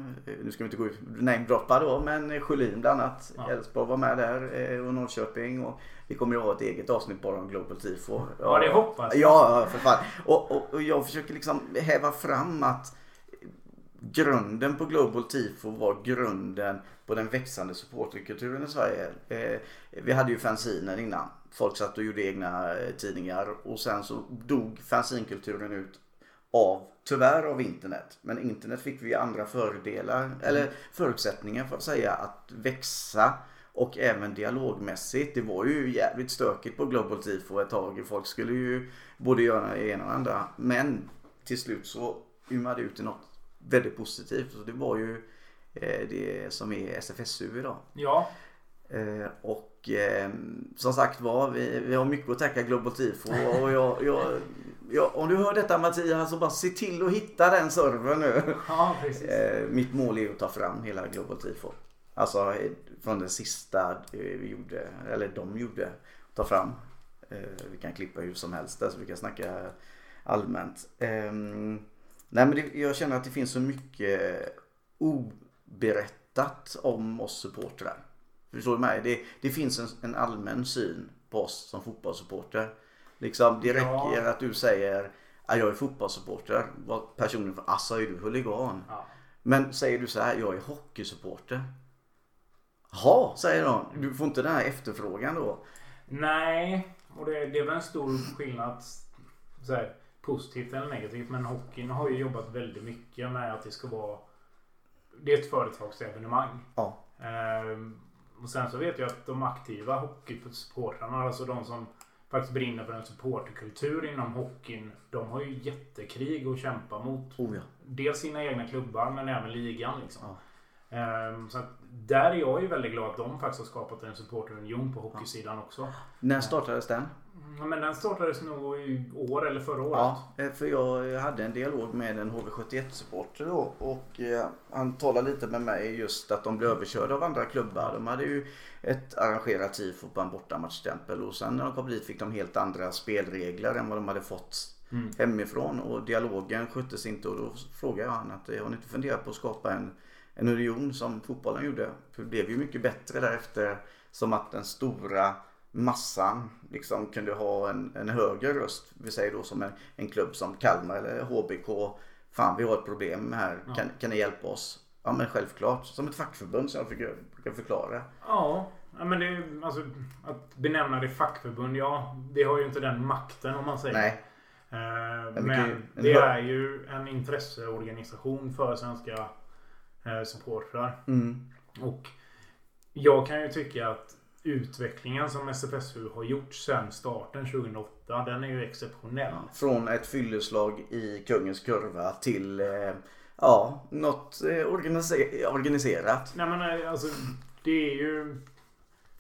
Nu ska vi inte gå ut namedroppa då men Sjölin bland annat. Ja. Elfsborg var med där och Norrköping. Och vi kommer ju ha ett eget avsnitt bara om Global Tifo. Ja, det hoppas. Ja, för fan. Och, och, och jag försöker liksom häva fram att grunden på Global Tifo var grunden på den växande supporterkulturen i Sverige. Eh, vi hade ju fanziner innan. Folk satt och gjorde egna eh, tidningar och sen så dog fanzinkulturen ut av, tyvärr av internet. Men internet fick vi andra fördelar, eller förutsättningar för att säga att växa och även dialogmässigt. Det var ju jävligt stökigt på Global Tifo ett tag. Folk skulle ju både göra det ena och det andra. Men till slut så ymmade ut i något väldigt positivt. Och det var ju eh, det som är SFSU idag. Ja, Eh, och eh, som sagt var, vi, vi har mycket att tacka Global Tifo. Och jag, jag, jag, om du hör detta Mattias, så bara se till att hitta den servern nu. ja precis. Mitt mål är att ta fram hela Global Tifo. Alltså från den sista eh, vi gjorde, eller de gjorde, ta fram. Eh, vi kan klippa hur som helst där så vi kan snacka allmänt. Ehm, nej men det, jag känner att det finns så mycket oberättat om oss supportrar. Förstår du mig? Det, det finns en, en allmän syn på oss som fotbollssupporter. Liksom, det Ja. räcker att du säger att jag är fotbollssupporter. Personen från Assa är du huligan. Ja. Men säger du så här, jag är hockeysupporter. Jaha, säger de. Du får inte den här efterfrågan då. Nej, och det, det är väl en stor skillnad. Så här, positivt eller negativt. Men hockeyn har ju jobbat väldigt mycket med att det ska vara... Det är ett företagsevenemang. Ja. Ehm, och sen så vet jag att de aktiva hockeysupportrarna, alltså de som faktiskt brinner för en supporterkultur inom hockeyn. De har ju jättekrig att kämpa mot. Oh ja. Dels sina egna klubbar men även ligan. Liksom. Ja. Ehm, så där är jag ju väldigt glad att de faktiskt har skapat en supporterunion på hockeysidan också. När startades den? Men den startades nog i år eller förra året. Ja, eh, för jag hade en dialog med en HV71-supporter då och eh, han talade lite med mig just att de blev överkörda av andra klubbar. De hade ju ett arrangerat tifo på en bortamatchstämpel och sen när de kom dit fick de helt andra spelregler än vad de hade fått Mm. hemifrån och dialogen sköttes inte och då frågade jag han att eh, har ni inte funderat på att skapa en, en union som fotbollen gjorde? Det blev ju mycket bättre därefter som att den stora massan liksom kunde ha en, en högre röst. Vi säger då som en, en klubb som Kalmar eller HBK. Fan vi har ett problem här, Ja. kan, kan ni hjälpa oss? Ja men självklart, som ett fackförbund som jag brukar, förklara. Ja, ja, men det alltså att benämna det fackförbund. Ja, det har ju inte den makten om man säger. Nej, Eh, men en det är ju en intresseorganisation för svenska supportrar. mm. Och jag kan ju tycka att utvecklingen som SFSU har gjort sedan starten 2008, den är ju exceptionell. från ett fylleslag i Kungens Kurva till eh, ja, något eh, organise- organiserat. Nej men eh, alltså, det är ju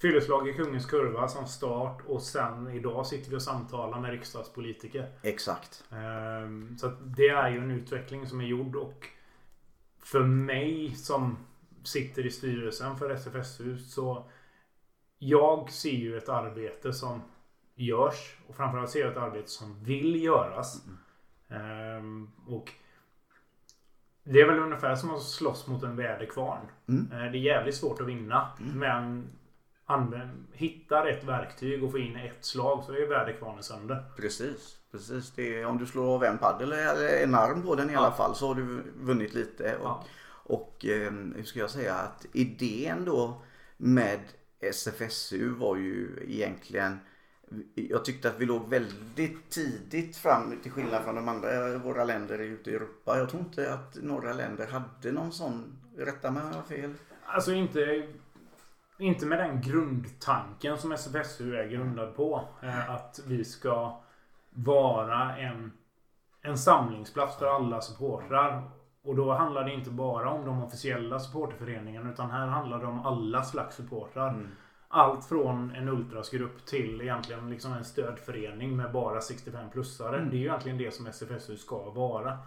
fylleslag i Kungens Kurva som start och sen idag sitter vi och samtalar med riksdagspolitiker. Exakt. Ehm, Så det är ju en utveckling som är gjord och för mig som sitter i styrelsen för SFSU så jag ser ju ett arbete som görs och framförallt ser jag ett arbete som vill göras. Ehm, och det är väl ungefär som att slåss mot en väderkvarn. Mm. Eh, Det är jävligt svårt att vinna men använd, hitta rätt verktyg och få in ett slag så är väderkvarnen sönder. Precis. Precis. Är, om du slår av en paddel eller en arm på den i Ja. alla fall så har du vunnit lite. Och, Ja. och eh, hur ska jag säga att idén då med SFSU var ju egentligen jag tyckte att vi låg väldigt tidigt fram till skillnad från de andra våra länder ute i Europa. Jag tror inte att några länder hade någon sån, rätta mig om jag har fel. Alltså inte, inte med den grundtanken som SFSU är grundad på. Eh, att vi ska vara en, en samlingsplats för alla supportrar. Och då handlar det inte bara om de officiella supporterföreningarna utan här handlar det om alla slags supportrar. Allt från en ultrasgrupp till egentligen liksom en stödförening med bara 65-plussare. Det är ju egentligen det som SFSU ska vara.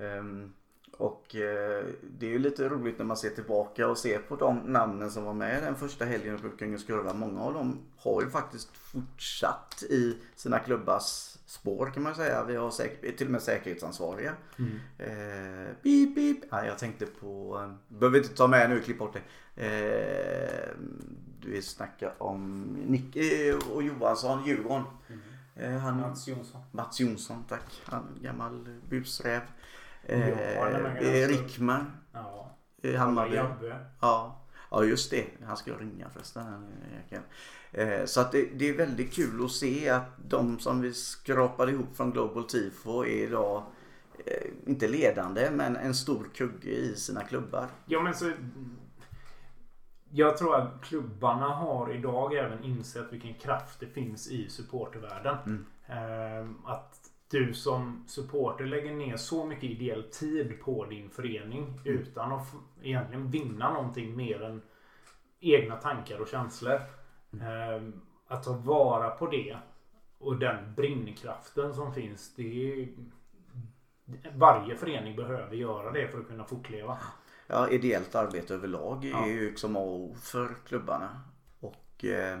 Ehm, och eh, det är ju lite roligt när man ser tillbaka och ser på de namnen som var med den första helgen på Kungens Kurva. Många av dem har ju faktiskt fortsatt i sina klubbars spår kan man säga. Vi har säk- till och med säkerhetsansvariga. Eh, beep, beep. Ja, jag tänkte på, eh, behöver inte ta med nu, klipp bort det. Eh, vi snackar om Nick eh, och Johansson, Djurgården. Eh, han, Mats Jonsson. Mats Jonsson, tack. Han gammal busräv. Eh, eh, Rickman. Ja. Eh, Hammarby. Ja. ja, just det. Han ska ringa förresten. Eh, så att det, det är väldigt kul att se att de som vi skrapade ihop från Global Tifo är idag eh, inte ledande men en stor kugge i sina klubbar. Ja men så... Jag tror att klubbarna har idag även insett vilken kraft det finns i supportervärlden. Ehm, att du som supporter lägger ner så mycket ideell tid på din förening utan att egentligen vinna någonting mer än egna tankar och känslor. Ehm, att ta vara på det och den brinnkraften som finns. Det är, varje förening behöver göra det för att kunna fortleva. Ja, ideellt arbete överlag är Ja. ju liksom A och O för klubbarna. Och eh,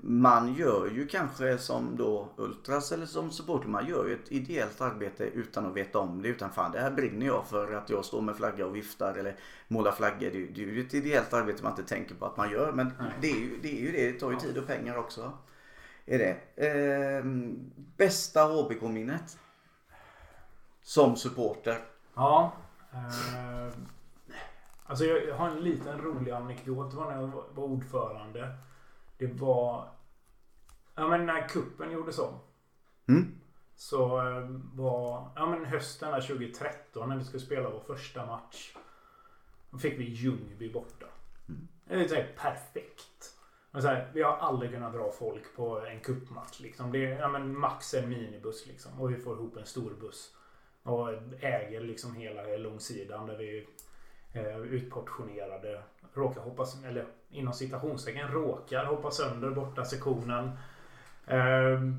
man gör ju kanske som då Ultras eller som supporter, man gör ju ett ideellt arbete utan att veta om det. Utan fan, det här brinner jag för att jag står med flagga och viftar eller målar flaggor. Det, det är ju ett ideellt arbete man inte tänker på att man gör. Men det är, ju, det är ju det, det tar ju tid och pengar också. Är det. Eh, bästa HBK-minnet? Som supporter. Ja. Eh, alltså jag har en liten rolig anekdot. Det var när jag var ordförande. Det var... Ja men när kuppen gjordes om. Mm. Så eh, var... Ja men hösten där 2013 när vi skulle spela vår första match. Då fick vi Ljungby borta. Det är så perfekt. Men så här, vi har aldrig kunnat dra folk på en cupmatch. Liksom. Det är ja, men max en minibuss liksom. Och vi får ihop en stor buss. Och äger liksom hela långsidan där vi är utportionerade. Råkar hoppa, eller inom citationstecken råkar hoppa sönder borta sektionen. Ehm,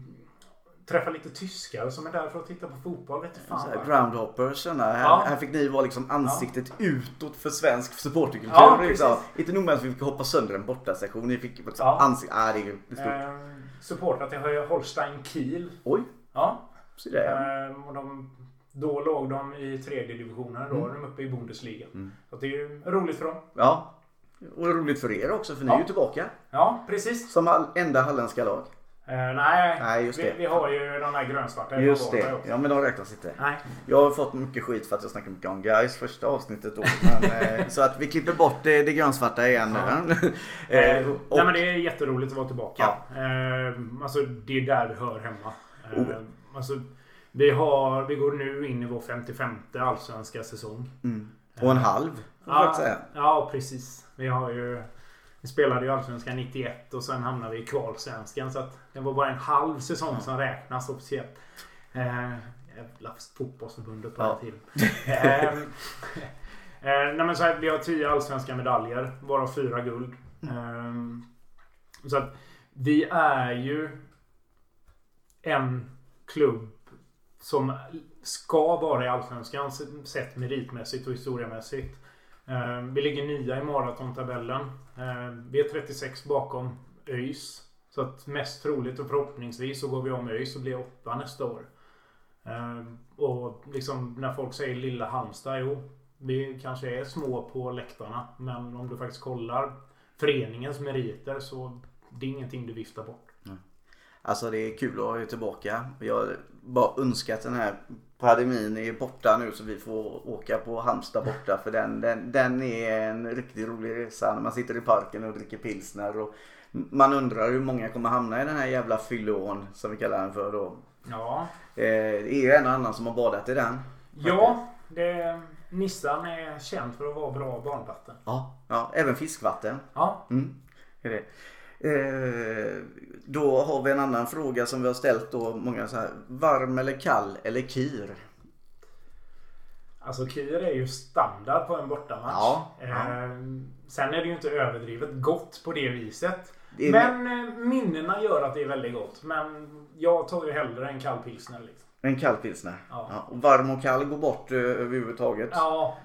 träffa lite tyskar som är där för att titta på fotboll. Vet du Så fan här groundhoppers. Här, Ja. här fick ni vara liksom ansiktet utåt för svensk supporterkultur. Ja, liksom. Inte nog med att vi fick hoppa sönder en bortasektion. Ni fick liksom Ja. ansiktet. Ah, det är stort. Ehm, supportrat till Holstein Kiel. Oj, Ja. så det. Ehm, och de, då låg de i tredje divisionen. Då Mm. var de uppe i Bundesliga. Så det är ju roligt för dem. Ja. Och roligt för er också för ni Ja. är ju tillbaka. Ja, precis. Som enda halländska lag. Eh, nej, Nej, just vi, det. vi har ju de här grönsvarta Just det. också. Ja men de räknas inte. Nej. Jag har fått mycket skit för att jag snackar mycket om guys första avsnittet då. Men, eh, så att vi klipper bort det, det grönsvarta igen. Eh, eh, och, nej men det är jätteroligt att vara tillbaka. Eh, alltså det är där vi hör hemma. Eh, Oh. alltså, vi, har, vi går nu in i vår 55 allsvenska säsong. mm, och en halv får Ja, säga. ja, precis. Vi har ju... Vi spelade ju Allsvenskan 91 och sen hamnade vi i kvalsvenskan. Så att det var bara en halv säsong som räknas officiellt. Eh, jävla fotbollsförbundet på Ja. den tiden. Eh, eh, nej men så här, vi har 10 allsvenska medaljer, varav fyra guld. Eh, så att vi är ju en klubb som ska vara i Allsvenskan sett meritmässigt och historiamässigt. Ehm, vi ligger nia i maratontabellen. Ehm, vi är 36 bakom ÖIS. Så att mest troligt och förhoppningsvis så går vi om ÖIS och blir åtta nästa år. Ehm, och liksom när folk säger lilla Halmstad, jo. Vi kanske är små på läktarna. Men om du faktiskt kollar föreningens meriter så det är ingenting du viftar bort. Alltså det är kul att ha er tillbaka. Jag bara önskar att den här pandemin är borta nu så vi får åka på Halmstad borta. För den, den, den är en riktigt rolig resa när man sitter i parken och dricker pilsner. Och man undrar hur många kommer hamna i den här jävla fyllån som vi kallar den för då. Ja, Eh, Det är ju en och annan som har badat i den. ja det, Nissan är känd för att vara bra barnvatten. Ja. ja även fiskvatten. Ja, Mm, är det. Eh, då har vi en annan fråga som vi har ställt då. Många så här. Varm eller kall eller kir? Alltså Kier är ju standard på en bortamatch. Ja, ja. Eh, sen är det ju inte överdrivet gott på det viset. Det är- Men eh, minnena gör att det är väldigt gott. Men jag tar ju hellre en kall pilsner. Liksom. En kall pilsner. Ja. Ja, och varm och kall går bort eh, överhuvudtaget. Ja,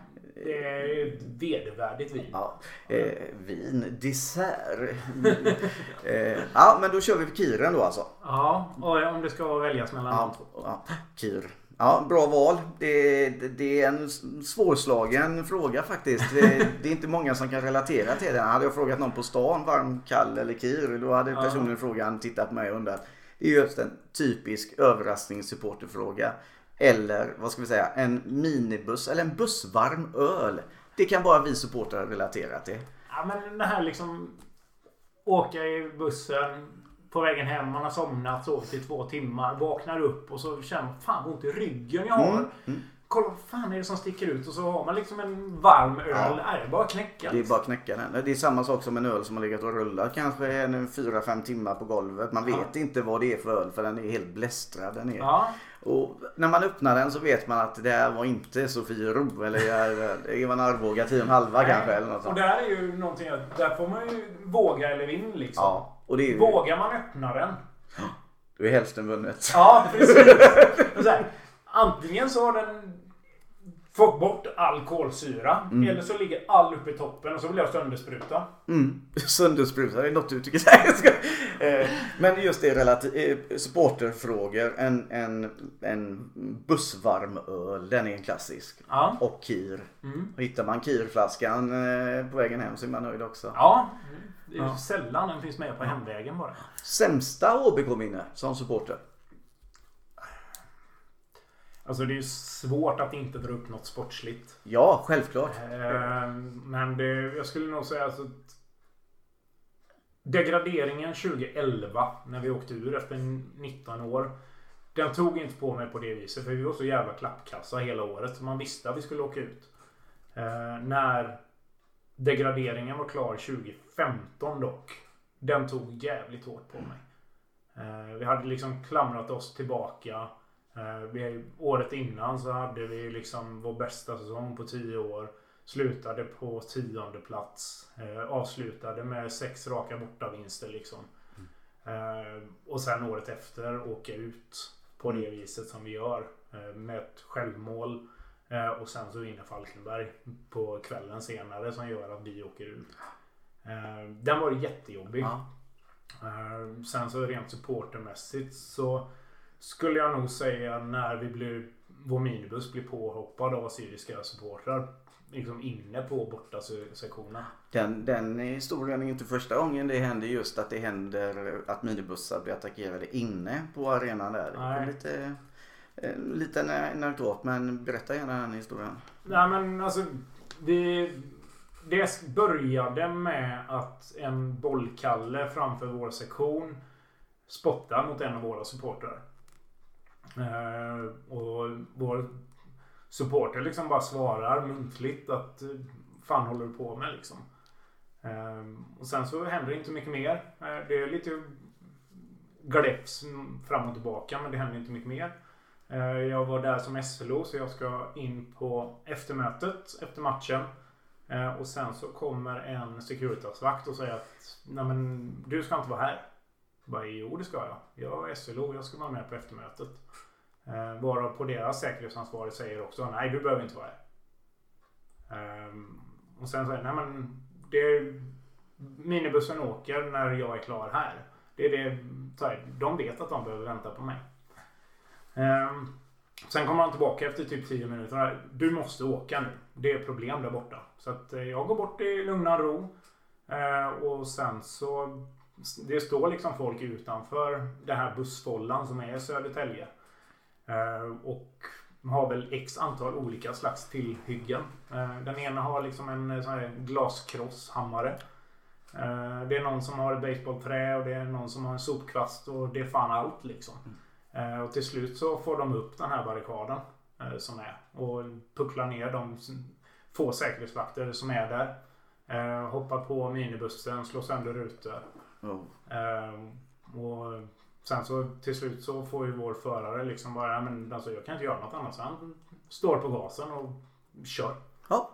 det är ett vedervärdigt vin. Ja, eh, vin, dessert. eh, ja, men då kör vi på kiren då alltså. Ja, och om det ska väljas mellan de Ja, två. ja, kir. Ja, bra val. Det, det, det är en svårslagen fråga faktiskt. Det, det är inte många som kan relatera till den. Hade jag frågat någon på stan, varm, kall eller kir, då hade personen i frågan tittat på mig och undrat. Det är just en typisk överraskningssupporterfråga. Eller vad ska vi säga, en minibuss eller en bussvarm öl. Det kan bara vi supportrar relatera till. Ja, men det här liksom åka i bussen på vägen hem, man har somnat, sovit i två timmar, vaknar upp och så känner man fan vad ont i ryggen jag har. Mm, mm. Kolla vad fan är det som sticker ut och så har man liksom en varm öl. Ja. Nej, det är bara att knäcka. Det är bara att knäcka den. Det är samma sak som en öl som har legat och rullat kanske en 4-5 timmar på golvet. Man vet Ja. inte vad det är för öl för den är helt blästrad. Den är. Ja, Och när man öppnar den så vet man att det här var inte Sofiero eller det var en Arboga 10,5 kanske eller något och sånt. där är ju någonting där får man ju våga eller vinn liksom. Ja, och det är ju, Vågar man öppna den? då är hälften vunnet. Ja, precis. Och så här, antingen så har den fått bort all kolsyra. Mm. Eller så ligger all uppe i toppen och så vill jag sönderspruta. Mm. Söndersprutar, det är något du tycker ska- Eh, Men just det relati- eh, supporterfrågor. En, en, en bussvarm öl, den är en klassisk. Ja. Och kir. Mm. Hittar man kirflaskan eh, på vägen hem så är man nöjd också. Ja. Det är Ja. sällan den finns med på hemvägen bara. Sämsta HBK-minne som supporter? Alltså det är ju svårt att inte dra upp något sportsligt. Ja, självklart. Eh, Men det, jag skulle nog säga alltså att Degraderingen 2011 när vi åkte ur efter 19 år. Den tog inte på mig på det viset för vi var så jävla klappkassa hela året. Så man visste att vi skulle åka ut. Eh, när Degraderingen var klar 2015 dock. Den tog jävligt hårt på mig. Eh, vi hade liksom klamrat oss tillbaka. Eh, vi, året innan så hade vi liksom vår bästa säsong på 10 år. Slutade på tionde plats. Eh, avslutade med sex raka bortavinster liksom. Eh, och sen året efter åka ut på det viset som vi gör. Eh, med ett självmål. Eh, och sen så vinner Falkenberg på kvällen senare som gör att vi åker ut. Eh, den var jättejobbig. Eh, sen så rent supportermässigt så skulle jag nog säga när vi blir vår minibuss blir påhoppad av assyriska supportrar. Liksom inne på borta se- sektionen. Den, den historien är inte första gången det händer just att det händer att minibussar blir attackerade inne på arenan där. Nej. lite, eh, lite en anekdot men berätta gärna den historien. Nej men alltså. Vi, det började med att en bollkalle framför vår sektion spottar mot en av våra supportrar. Eh, och vår supporter liksom bara svarar muntligt att eh, fan håller du på med liksom. Eh, och sen så händer det inte mycket mer. Eh, det är lite gläfs fram och tillbaka men det händer inte mycket mer. Eh, Jag var där som SLO så jag ska in på eftermötet efter matchen. Eh, Och sen så kommer en Securitasvakt och säger att Nej men du ska inte vara här. Bara, jo det ska jag. Jag är SLO, jag ska vara med på eftermötet. Eh, Varav på deras säkerhetsansvarig säger också nej du behöver inte vara här. Ehm, Och sen säger nej men det är, minibussen åker när jag är klar här. Det är det, här, de vet att de behöver vänta på mig. Ehm, sen kommer han tillbaka efter typ 10 minuter. Du måste åka nu. Det är problem där borta. Så att eh, jag går bort i lugn och ro. Eh, och sen så det står liksom folk utanför den här bussfållan som är i Södertälje. Eh, och har väl x antal olika slags tillhyggen. Eh, den ena har liksom en eh, sån här glasskrosshammare. Eh, det är någon som har ett basebollträ och det är någon som har en sopkvast och det är fan allt liksom. Eh, och till slut så får de upp den här barrikaden som är och pucklar ner de få säkerhetsvakter som är där. Hoppar på minibussen, slår sönder rutor. Oh. Eh, och sen så till slut så får ju vår förare liksom bara, "Ja, men alltså jag kan inte göra något annat. Så han står på gasen och kör. Ja,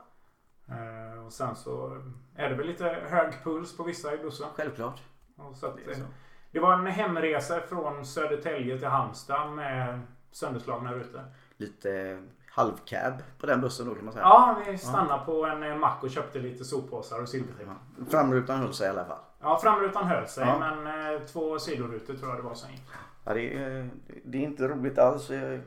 Eh, och sen så är det väl lite hög puls på vissa i bussen. självklart. Och så att, Det är så. eh, det var en hemresa från Södertälje till Halmstad med sönderslagna rutor. Lite halvcab på den bussen då kan man säga. Ja, vi stannade på en eh, mack och köpte lite soppåsar och silvertejp. Ja. Framrutan höll sig i alla fall. Ja, framrutan höll sig Ja. men eh, två sidorutor tror jag det var gick. Ja, det, är, det är inte roligt alls. Eh,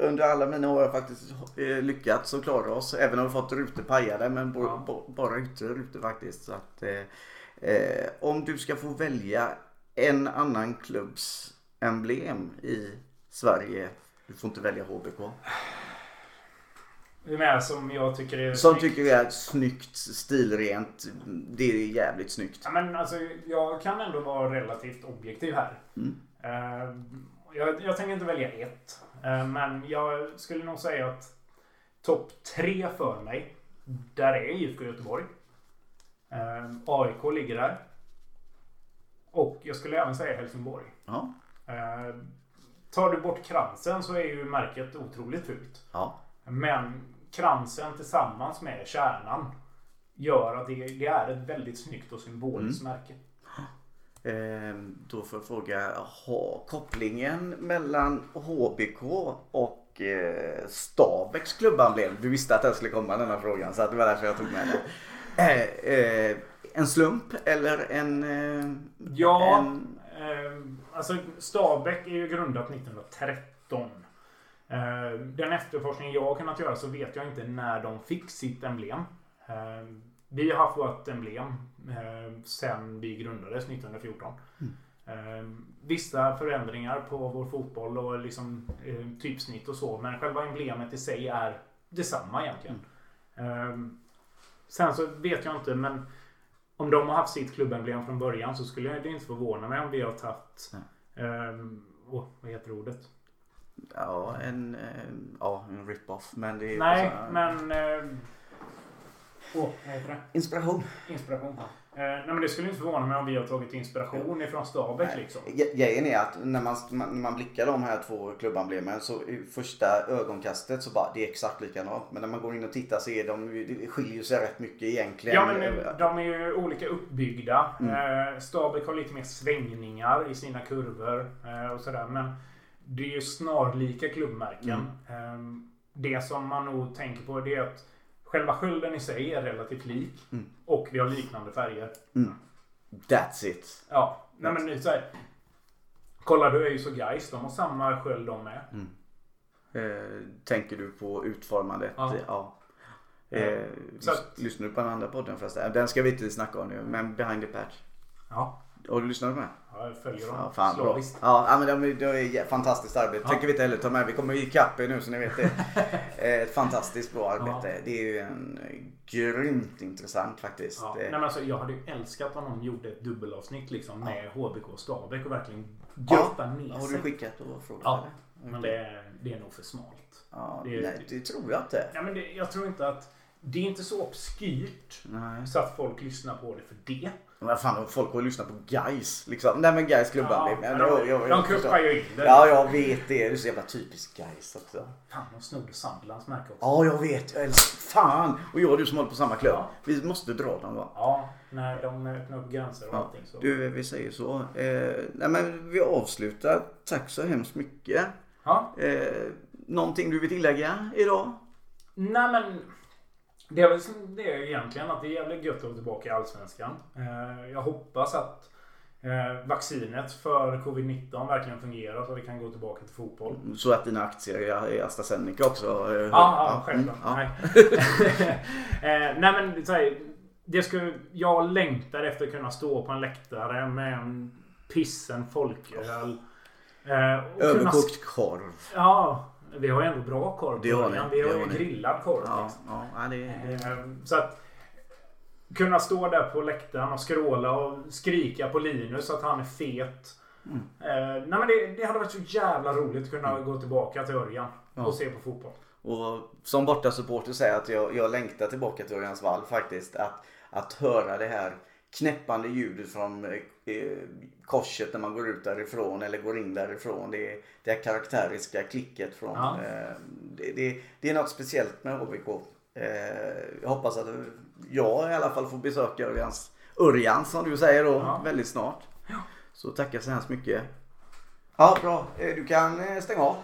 Under alla mina år har jag faktiskt eh, lyckats att klara oss. Även om vi fått rutor pajade men Ja. bo, bara yttre rutor faktiskt. Så att, eh, eh, om du ska få välja en annan klubbs emblem i Sverige. Du får inte välja HBK. Är med som jag tycker är Som snyggt. tycker är snyggt, stilrent. Det är jävligt snyggt. Ja, men alltså, jag kan ändå vara relativt objektiv här. Mm. Eh, jag, jag tänker inte välja ett. Eh, men jag skulle nog säga att topp tre för mig, där är IFK Göteborg. Eh, AIK ligger där. Och jag skulle även säga Helsingborg. Ja. Tar du bort kransen så är ju märket otroligt fult. Ja. Men kransen tillsammans med kärnan gör att det, det är ett väldigt snyggt och symboliskt märke. Ehm, då får jag fråga, ha kopplingen mellan HBK och eh, Stabäcks klubbemblem? Du visste att den skulle komma denna frågan så det var därför jag tog med den. Eh, eh, en slump eller en... Eh, Ja, en eh, alltså Stabäck är ju grundat 1913. Eh, den efterforskning jag har kunnat göra så vet jag inte när de fick sitt emblem. Eh, vi har haft vårt emblem eh, sen vi grundades 1914. Eh, vissa förändringar på vår fotboll och liksom, typsnitt och så. Men själva emblemet i sig är detsamma egentligen. Eh, sen så vet jag inte men om de har haft sitt klubbemblem från början så skulle det inte förvåna mig om vi har tagit... Oh, vad heter ordet? Ja, en, eh, ja, en rip-off. Men det är Nej, här- men... eh, Åh, vad heter det? Inspiration. Inspiration. Eh, nej men det skulle inte förvåna mig om vi har tagit inspiration ifrån Stabäck liksom. Grejen är att när man, när man blickar de här två klubbemblemen så i första ögonkastet så bara det är exakt likadant. Men när man går in och tittar så är de, det skiljer sig rätt mycket egentligen. Ja men de är ju olika uppbyggda. Eh, Stabäck har lite mer svängningar i sina kurvor eh, och sådär. Men det är ju snarlika klubbmärken. Eh, det som man nog tänker på det är att själva skölden i sig är relativt lik. Och vi har liknande färger. That's it. Ja, nej men det är så här. Kolla du är ju så guys. De har samma sköld de med. Eh, tänker du på utformandet? Ja. ja. Eh, Så att- Lyssnar du på den andra podden förresten? Den ska vi inte snacka om nu. Men Behind the Patch. Ja, Har du lyssnat den? ja jag följer dem Ja, fan slaviskt. Ja, ja, men det, det är fantastiskt arbete. Tänker vi inte heller ta med. Vi kommer ikapp er nu så ni vet det. Eh, Ett fantastiskt bra arbete. Det är ju en eh, grymt intressant faktiskt. Ja, Eh, nej, men alltså, jag hade ju älskat om någon gjorde ett dubbelavsnitt liksom, med HBK och Stabäck och verkligen ja. götta ner Har du sig. skickat och frågat? Ja, eller? men det är, det är nog för smalt. Ja, det är- nej, det tror jag inte. Ja, men det, jag tror inte att det är inte så obskyrt Nej. så att folk lyssnar på det för det. Men fan, folk har ju lyssnat på Guys liksom. Nej men Guys klubban. Ja, de, jag- de kuppar ju in det. Ja, jag vet det. Det är så jävla typiskt Guys också. Fan, de snodde Sandlands märke också. Ja, jag vet. Jag älskar... Fan! Och jag och du som håller på samma klubb. Ja. Vi måste dra dem va? Ja, när de öppnar upp gränser och Ja. allting så. Du, vi säger så. Eh, nej men vi avslutar. Tack så hemskt mycket. Ja, Eh, någonting du vill tillägga idag? nej men. Det är väl det är egentligen att det är jävligt gött att vara tillbaka i Allsvenskan. Eh, jag hoppas att eh, vaccinet för covid-19 verkligen fungerar så att vi kan gå tillbaka till fotboll. Så att dina aktier i AstraZeneca också. Eh, Ja, ja, självklart. mm, Nej. nej men så här, det skulle, jag längtar efter att kunna stå på en läktare med en pissen folköl. Eh, kunna, Överkokt korv. ja, vi har ju ändå bra korv på början. Vi har ju grillad korv. Ja, liksom. ja, det, det. Eh, Så att kunna stå där på läktaren och skråla och skrika på Linus att han är fet. Mm. Eh, nej men det, det hade varit så jävla roligt att kunna gå tillbaka till Örjan och se på fotboll. Och som borta supporter säger att jag, jag längtar tillbaka till Örjans vall faktiskt. Att, att höra det här knäppande ljudet från eh, korset när man går ut därifrån eller går in därifrån. Det, det här karaktäriska klicket från... Ja. Eh, det, det, det är något speciellt med HBK. Eh, jag hoppas att jag i alla fall får besöka Örjans, Örjan som du säger då Ja. väldigt snart. Så tackar så hemskt mycket. Ja, bra. Eh, Du kan eh, stänga av.